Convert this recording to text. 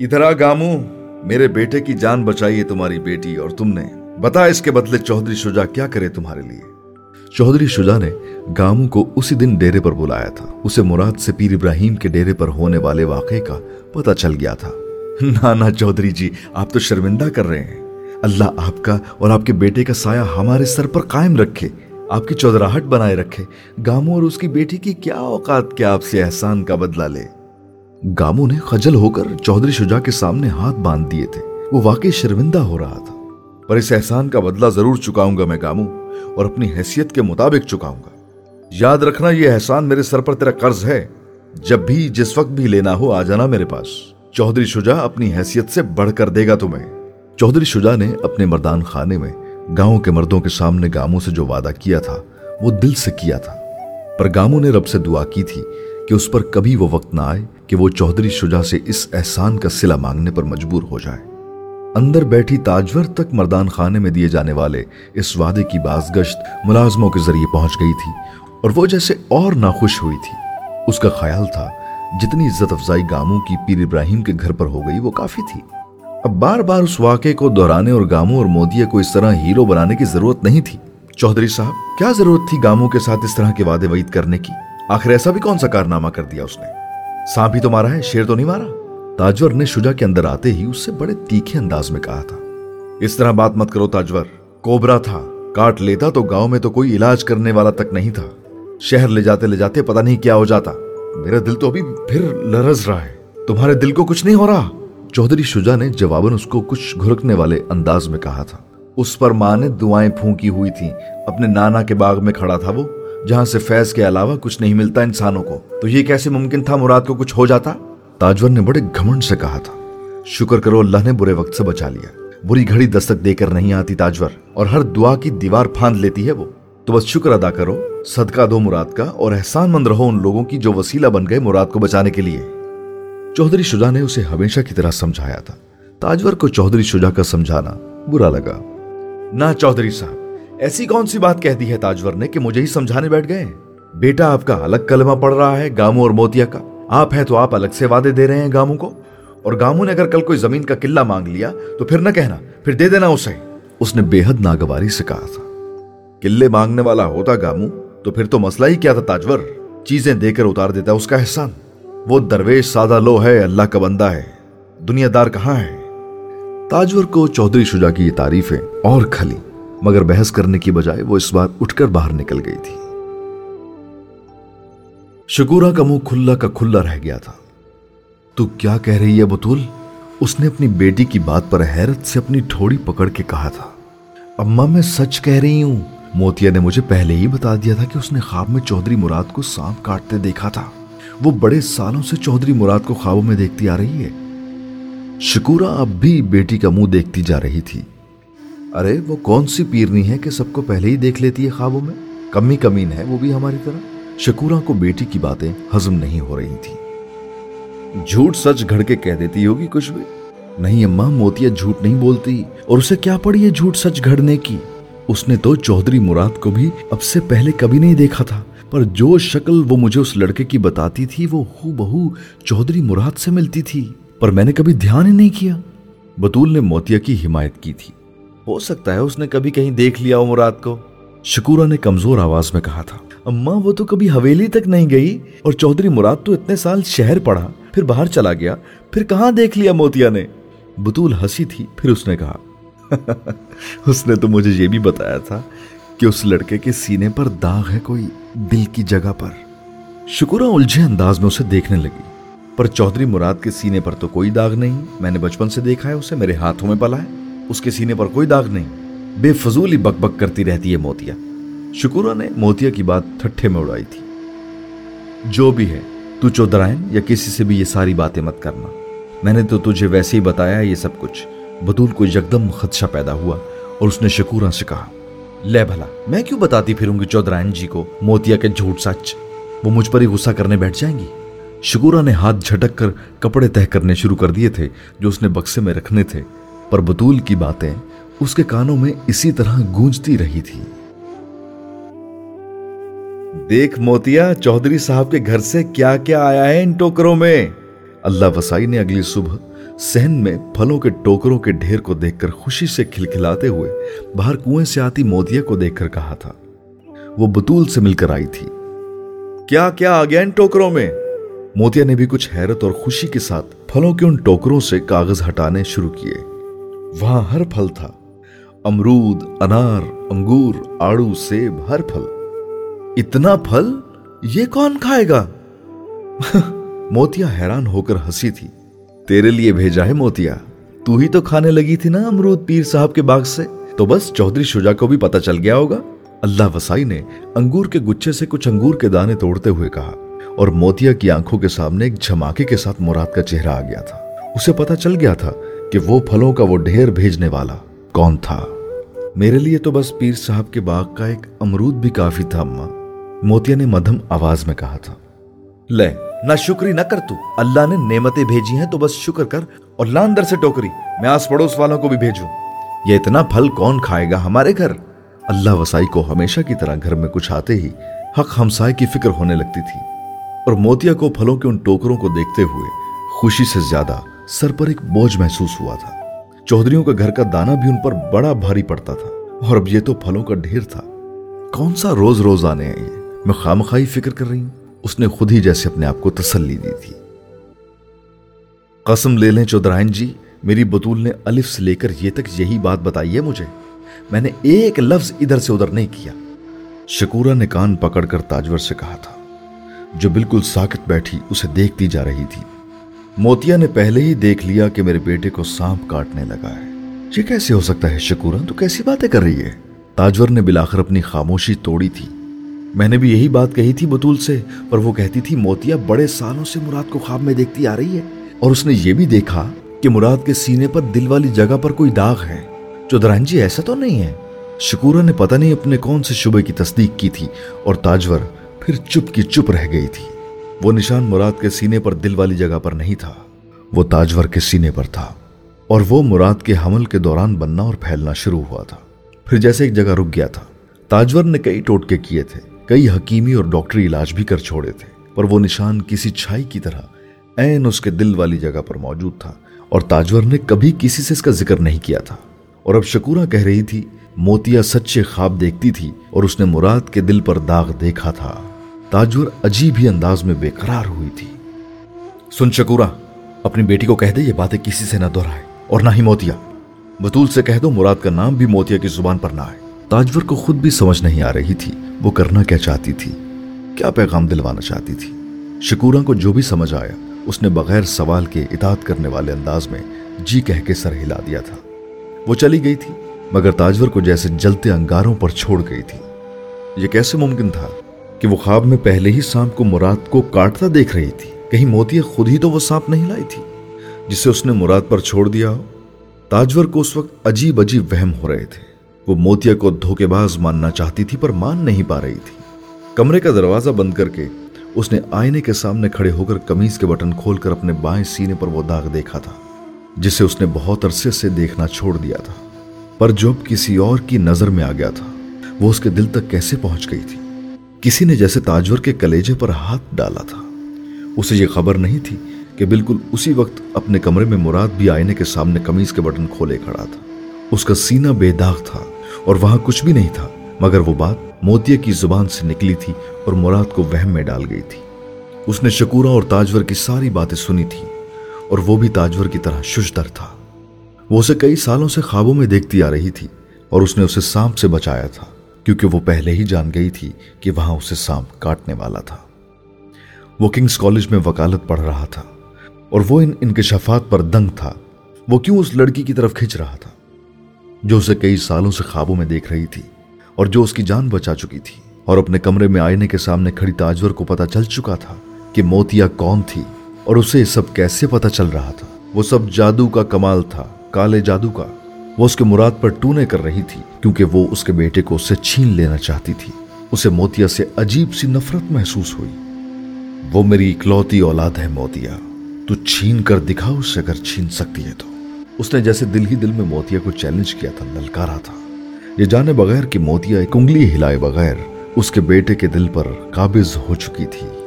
ادھر آ گامو، میرے بیٹے کی جان بچائی ہے تمہاری بیٹی اور تم نے۔ بتا اس کے بدلے چودھری شجا کیا کرے تمہارے لیے؟ چودھری شجا نے گامو کو اسی دن ڈیرے پر بلایا تھا۔ اسے مراد سے پیر ابراہیم کے ڈیرے پر ہونے والے واقعے کا پتہ چل گیا تھا۔ نانا چودھری جی آپ تو شرمندہ کر رہے ہیں۔ اللہ آپ کا اور آپ کے بیٹے کا سایہ ہمارے سر پر قائم رکھے۔ آپ کی چودراہٹ بنائے رکھے۔ گامو اور اس کی بیٹی کی کیا اوقات کیا آپ سے احسان کا بدلہ لے؟ گامو نے خجل ہو کر چودھری شجا کے سامنے ہاتھ باندھ دیے تھے۔ وہ واقعی شرمندہ ہو رہا تھا۔ پر اس احسان کا بدلہ ضرور چکاؤں گا میں گامو اور اپنی حیثیت کے مطابق چکاؤں گا۔ یاد رکھنا یہ احسان میرے سر پر تیرا قرض ہے۔ جب بھی جس وقت بھی لینا ہو آ جانا میرے پاس۔ چودھری شجا اپنی حیثیت سے بڑھ کر دے گا تمہیں۔ چودھری شجا نے اپنے مردان خانے میں گاؤں کے مردوں کے سامنے گاموں سے جو وعدہ کیا تھا، وہ دل سے کیا تھا۔ پر گاموں نے رب سے دعا کی تھی کہ اس پر کبھی وہ وقت نہ آئے کہ وہ چودھری شجا سے اس احسان کا صلہ مانگنے پر مجبور ہو جائے۔ اندر بیٹھی تاجور تک مردان خانے میں دیے جانے والے اس وعدے کی باز گشت ملازموں کے ذریعے پہنچ گئی تھی اور وہ جیسے اور ناخوش ہوئی تھی۔ اس کا خیال تھا، جتنی عزت افزائی گاموں کی پیر ابراہیم کے گھر پر ہو گئی وہ کافی تھی۔ اب بار بار اس واقعے کو دہرانے اور گاموں اور مودیا کو اس طرح ہیرو بنانے کی ضرورت نہیں تھی۔ چودھری صاحب، کیا ضرورت تھی گاموں کے ساتھ اس طرح کے وعدے وعید کرنے کی؟ آخر ایسا بھی کون سا کارنامہ کر دیا اس نے؟ سانپ ہی تو مارا ہے، شیر تو نہیں مارا؟ تاجور نے شجا کے اندر آتے ہی اس سے بڑے تیکھے انداز میں کہا تھا۔ اس طرح بات مت کرو تاجور، کوبرا تھا، کاٹ لیتا تو گاؤں میں تو کوئی علاج کرنے والا تک نہیں تھا۔ شہر لے جاتے لے جاتے پتہ نہیں کیا ہو جاتا۔ میرا دل تو ابھی پھر لرز رہا ہے۔ تمہارے دل کو کچھ نہیں ہو رہا؟ چودھری شجا نے جواباً اس کو کچھ گھرکنے والے انداز میں کہا تھا۔ اس پر ماں نے دعائیں پھونکی ہوئی تھیں۔ اپنے نانا کے باغ میں کھڑا تھا وہ۔ جہاں سے فیض کے علاوہ کچھ نہیں ملتا انسانوں کو۔ تو یہ کیسے ممکن تھا مراد کو کچھ ہو جاتا؟ تاجور نے بڑے گھمنڈ سے کہا تھا۔ شکر کرو، اللہ نے برے وقت سے بچا لیا۔ بری گھڑی دستک دے کر نہیں آتی تاجور، اور ہر دعا کی دیوار پھاند لیتی ہے وہ۔ تو بس شکر ادا کرو، صدقہ دو مراد کا، اور احسان مند رہو ان لوگوں کی جو وسیلہ بن گئے مراد کو بچانے کے لیے۔ چودھری شجا نے اسے ہمیشہ کی طرح سمجھایا تھا۔ تاجور کو چودھری شجا کا سمجھانا برا لگا۔ نہ چودھری صاحب ایسی کون سی بات کہہ دی ہے تاجور نے کہ مجھے ہی سمجھانے بیٹھ گئے؟ بیٹا، آپ کا الگ کلمہ پڑ رہا ہے گاموں اور موتیا کا۔ آپ ہیں تو آپ الگ سے وعدے دے رہے ہیں گاموں کو۔ اور گاموں نے اگر کل کوئی زمین کا قلعہ مانگ لیا تو پھر نہ کہنا، پھر دے دینا اسے۔ اس نے بے حد ناگواری سے کہا تھا۔ قلعے مانگنے والا ہوتا گاموں تو پھر تو مسئلہ ہی کیا تھا تاجور؟ چیزیں دے کر اتار دیتا اس کا احسان۔ وہ درویش سادہ لو ہے، اللہ کا بندہ ہے۔ دنیا دار کہاں ہے؟ تاجور کو چودھری شجا کی یہ تعریفیں اور کھلی مگر بحث کرنے کی بجائے وہ اس بار اٹھ کر باہر نکل گئی تھی۔ شکورا کا منہ کھلا کا کھلا رہ گیا تھا۔ تو کیا کہہ رہی ہے بطول اس نے اپنی بیٹی کی بات پر حیرت سے اپنی ٹھوڑی پکڑ کے کہا تھا۔ اما میں سچ کہہ رہی ہوں۔ موتیا نے مجھے پہلے ہی بتا دیا تھا کہ اس نے خواب میں چودھری مراد کو سانپ کاٹتے دیکھا تھا۔ وہ بڑے سالوں سے چودھری مراد کو خوابوں میں دیکھتی آ رہی ہے۔ شکورا اب بھی بیٹی کا منہ دیکھتی جا رہی تھی۔ ارے، وہ کون سی پیرنی ہے کہ سب کو پہلے ہی دیکھ لیتی ہے خوابوں میں؟ کمی کمین ہے وہ بھی ہماری طرح؟ شکورا کو بیٹی کی باتیں ہضم نہیں ہو رہی تھی جھوٹ سچ گھڑ کے کہہ دیتی ہوگی کچھ بھی؟ نہیں اماں، موتیا جھوٹ نہیں بولتی۔ اور اسے کیا پڑی ہے جھوٹ سچ گھڑنے کی؟ اس نے تو چودھری مراد کو بھی اب سے پہلے کبھی نہیں دیکھا تھا۔ پر جو شکل وہ مجھے اس لڑکے کی بتاتی تھی، وہ ہو بہو چودھری مراد سے ملتی تھی۔ پر میں نے کبھی دھیان ہی نہیں کیا۔ بطول نے موتیا کی حمایت کی تھی۔ ہو سکتا ہے اس نے کبھی کہیں دیکھ لیا ہو مراد کو؟ شکورا نے کمزور آواز میں کہا تھا اما وہ تو کبھی حویلی تک نہیں گئی اور چودھری مراد تو اتنے سال شہر پڑھا، پھر باہر چلا گیا، پھر کہاں دیکھ لیا موتیا نے؟ بطول ہنسی تھی، پھر اس نے کہا، اس نے تو مجھے یہ بھی بتایا تھا کہ اس لڑکے کے سینے پر داغ ہے کوئی دل کی جگہ پر۔ شکرہ الجھے انداز میں اسے دیکھنے لگی، پر چودھری مراد کے سینے پر تو کوئی داغ نہیں، میں نے بچپن سے دیکھا ہے، اسے میرے ہاتھوں میں پلا ہے۔ اس کے سینے پر کوئی داغ نہیں۔ بے فضول ہی بک بک کرتی رہتی ہے موتیا۔ شکورہ نے موتیا کی بات ٹھٹھے میں اڑائی تھی۔ جو بھی ہے، تو چودرائن یا کسی سے بھی یہ ساری باتیں مت کرنا۔ میں نے تو تجھے ویسے ہی بتایا یہ سب کچھ۔ بدول کو یکدم خدشہ پیدا ہوا اور اس نے شکورہ سے کہا، لے بھلا، میں کیوں بتاتی پھروں گی چودرائن جی کو موتیا کے جھوٹ سچ؟ وہ مجھ پر ہی غصہ کرنے بیٹھ جائیں گی؟ شکورا نے ہاتھ جھٹک کر کپڑے تہ کرنے شروع کر دیے تھے جو اس نے بکسے میں رکھنے تھے۔ پر بطول کی باتیں اس کے کانوں میں اسی طرح گونجتی رہی تھی۔ دیکھ موتیا، چودھری صاحب کے گھر سے کیا کیا آیا ہے ان ٹوکروں میں؟ اللہ وسائی نے اگلی صبح سہن میں پھلوں کے ٹوکروں کے ڈھیر کو دیکھ کر خوشی سے کھلکھلاتے ہوئے باہر کنویں سے آتی موتیا کو دیکھ کر کہا تھا۔ وہ بطول سے مل کر آئی تھی۔ کیا کیا آ گیا ان ٹوکروں میں؟ موتیا نے بھی کچھ حیرت اور خوشی کے ساتھ پھلوں کے ان ٹوکروں سے کاغذ ہٹانے شروع کیے۔ وہاں ہر پھل تھا۔ امرود، انار، انگور، آڑو، سیب، ہر پھل۔ اتنا پھل؟ یہ کون کھائے گا؟ موتیا حیران ہو کر ہنسی تھی۔ تیرے لیے بھیجا ہے موتیا۔ تو ہی تو کھانے لگی تھی نا امرود پیر صاحب کے باغ سے۔ تو بس چودھری شجا کو بھی پتا چل گیا ہوگا۔ اللہ وسائی نے انگور کے گچھے سے کچھ انگور کے دانے توڑتے ہوئے کہا۔ اور موتیا کی آنکھوں کے سامنے ایک جھماکے کے ساتھ مراد کا چہرہ آ گیا تھا۔ اسے پتا چل گیا تھا کہ وہ پھلوں کا وہ ڈھیر بھیجنے والا کون تھا؟ میرے لیے تو بس پیر صاحب کے باغ کا ایک امرود بھی کافی تھا، اماں۔ موتیا نے مدھم آواز میں کہا تھا، لے، نہ شکری نہ کر تو۔ اللہ نے نعمتیں بھیجی ہیں تو بس شکر کر۔ اور لاندر سے ٹوکری، میں آس پڑوس والوں کو بھی بھیجوں۔ یہ اتنا پھل کون کھائے گا ہمارے گھر؟ اللہ وسائی کو ہمیشہ کی طرح گھر میں کچھ آتے ہی حق ہمسائے کی فکر ہونے لگتی تھی۔ اور موتیا کو پھلوں کے ان ٹوکروں کو دیکھتے ہوئے خوشی سے زیادہ سر پر ایک بوجھ محسوس ہوا تھا۔ چودھریوں کا گھر کا دانا بھی ان پر بڑا بھاری پڑتا تھا۔ اور اب یہ تو پھلوں کا ڈھیر تھا۔ کون سا روز روز آنے ہیں یہ؟ میں خامخائی فکر کر رہی ہوں۔ اس نے خود ہی جیسے اپنے آپ کو تسلی دی تھی۔ قسم لے لیں چودرائن جی میری بطول نے الف سے لے کر یہ تک یہی بات بتائی ہے مجھے۔ میں نے ایک لفظ ادھر سے ادھر نہیں کیا۔ شکورا نے کان پکڑ کر تاجور سے کہا تھا۔ جو بالکل ساکت بیٹھی اسے دیکھتی جا رہی تھی۔ موتیا نے پہلے ہی دیکھ لیا کہ میرے بیٹے کو سانپ کاٹنے لگا ہے۔ یہ کیسے ہو سکتا ہے شکورا تو کیسی باتیں کر رہی ہے؟ تاجور نے بلاخر اپنی خاموشی توڑی تھی۔ میں نے بھی یہی بات کہی تھی بطول سے، پر وہ کہتی تھی، موتیا بڑے سالوں سے مراد کو خواب میں دیکھتی آ رہی ہے۔ اور اس نے یہ بھی دیکھا کہ مراد کے سینے پر دل والی جگہ پر کوئی داغ ہے چودران جی ایسا تو نہیں ہے۔ شکورا نے پتہ نہیں اپنے کون سے شبے کی تصدیق کی تھی، اور تاجور پھر چپ کی چپ رہ گئی تھی۔ وہ نشان مراد کے سینے پر دل والی جگہ پر نہیں تھا۔ وہ تاجور کے سینے پر تھا۔ اور وہ مراد کے حمل کے دوران بننا اور پھیلنا شروع ہوا تھا۔ پھر جیسے ایک جگہ رک گیا تھا۔ تاجور نے کئی ٹوٹکے کیے تھے۔ کئی حکیمی اور ڈاکٹری علاج بھی کر چھوڑے تھے۔ پر وہ نشان کسی چھائی کی طرح این اس کے دل والی جگہ پر موجود تھا۔ اور تاجور نے کبھی کسی سے اس کا ذکر نہیں کیا تھا۔ اور اب شکورا کہہ رہی تھی، موتیا سچے خواب دیکھتی تھی اور اس نے مراد کے دل پر داغ دیکھا تھا۔ تاجور عجیب ہی انداز میں بے قرار ہوئی تھی۔ سن شکورا اپنی بیٹی کو کہہ دے یہ باتیں کسی سے نہ دہرائے اور نہ ہی موتیا۔ بطول سے کہہ دو مراد کا نام بھی موتیا کی زبان پر نہ آئے۔ تاجور کو خود بھی سمجھ نہیں آ رہی تھی۔ وہ کرنا کیا چاہتی تھی؟ کیا پیغام دلوانا چاہتی تھی؟ شکورا کو جو بھی سمجھ آیا، اس نے بغیر سوال کے اطاعت کرنے والے انداز میں جی کہہ کے سر ہلا دیا تھا۔ وہ چلی گئی تھی، مگر تاجور کو جیسے جلتے انگاروں پر چھوڑ گئی تھی۔ یہ کیسے ممکن تھا؟ کہ وہ خواب میں پہلے ہی سانپ کو مراد کو کاٹتا دیکھ رہی تھی۔ کہیں موتیا خود ہی تو وہ سانپ نہیں لائی تھی، جسے اس نے مراد پر چھوڑ دیا۔ ہو تاجور کو اس وقت عجیب عجیب وہم ہو رہے تھے۔ وہ موتیا کو دھوکے باز ماننا چاہتی تھی پر مان نہیں پا رہی تھی۔ کمرے کا دروازہ بند کر کے اس نے آئینے کے سامنے کھڑے ہو کر کمیز کے بٹن کھول کر اپنے بائیں سینے پر وہ داغ دیکھا تھا، جسے اس نے بہت عرصے سے دیکھنا چھوڑ دیا تھا۔ پر جو اب کسی اور کی نظر میں آ گیا تھا، وہ اس کے دل تک کیسے پہنچ گئی تھی؟ کسی نے جیسے تاجور کے کلیجے پر ہاتھ ڈالا تھا۔ اسے یہ خبر نہیں تھی کہ بالکل اسی وقت اپنے کمرے میں مراد بھی آئینے کے سامنے کمیز کے بٹن کھولے کھڑا تھا۔ اس کا سینہ بے داغ تھا اور وہاں کچھ بھی نہیں تھا، مگر وہ بات موتیا کی زبان سے نکلی تھی اور مراد کو وہم میں ڈال گئی تھی۔ اس نے شکورا اور تاجور کی ساری باتیں سنی تھی اور وہ بھی تاجور کی طرح ششدر تھا۔ وہ اسے کئی سالوں سے خوابوں میں دیکھتی آ رہی تھی اور اس نے اسے سانپ سے بچایا تھا۔ کیونکہ وہ پہلے ہی جان گئی تھی کہ وہاں اسے سانپ کاٹنے والا تھا۔ وہ کنگز کالج میں وکالت پڑھ رہا تھا اور وہ ان انکشافات پر دنگ تھا۔ وہ کیوں اس لڑکی کی طرف کھچ رہا تھا؟ جو اسے کئی سالوں سے خوابوں میں دیکھ رہی تھی اور جو اس کی جان بچا چکی تھی اور اپنے کمرے میں آئینے کے سامنے کھڑی تاجور کو پتا چل چکا تھا کہ موتیا کون تھی اور اسے سب کیسے پتا چل رہا تھا۔ وہ سب جادو کا کمال تھا، کالے جادو کا۔ وہ اس کے مراد پر ٹونے کر رہی تھی، کیونکہ وہ اس کے بیٹے کو اس سے چھین لینا چاہتی تھی۔ اسے موتیا سے عجیب سی نفرت محسوس ہوئی۔ وہ میری اکلوتی اولاد ہے موتیا، تو چھین کر دکھا اس سے اگر چھین سکتی ہے تو۔ اس نے جیسے دل ہی دل میں موتیا کو چیلنج کیا تھا للکارا تھا۔ یہ جانے بغیر کہ موتیا ایک انگلی ہلائے بغیر اس کے بیٹے کے دل پر قابض ہو چکی تھی۔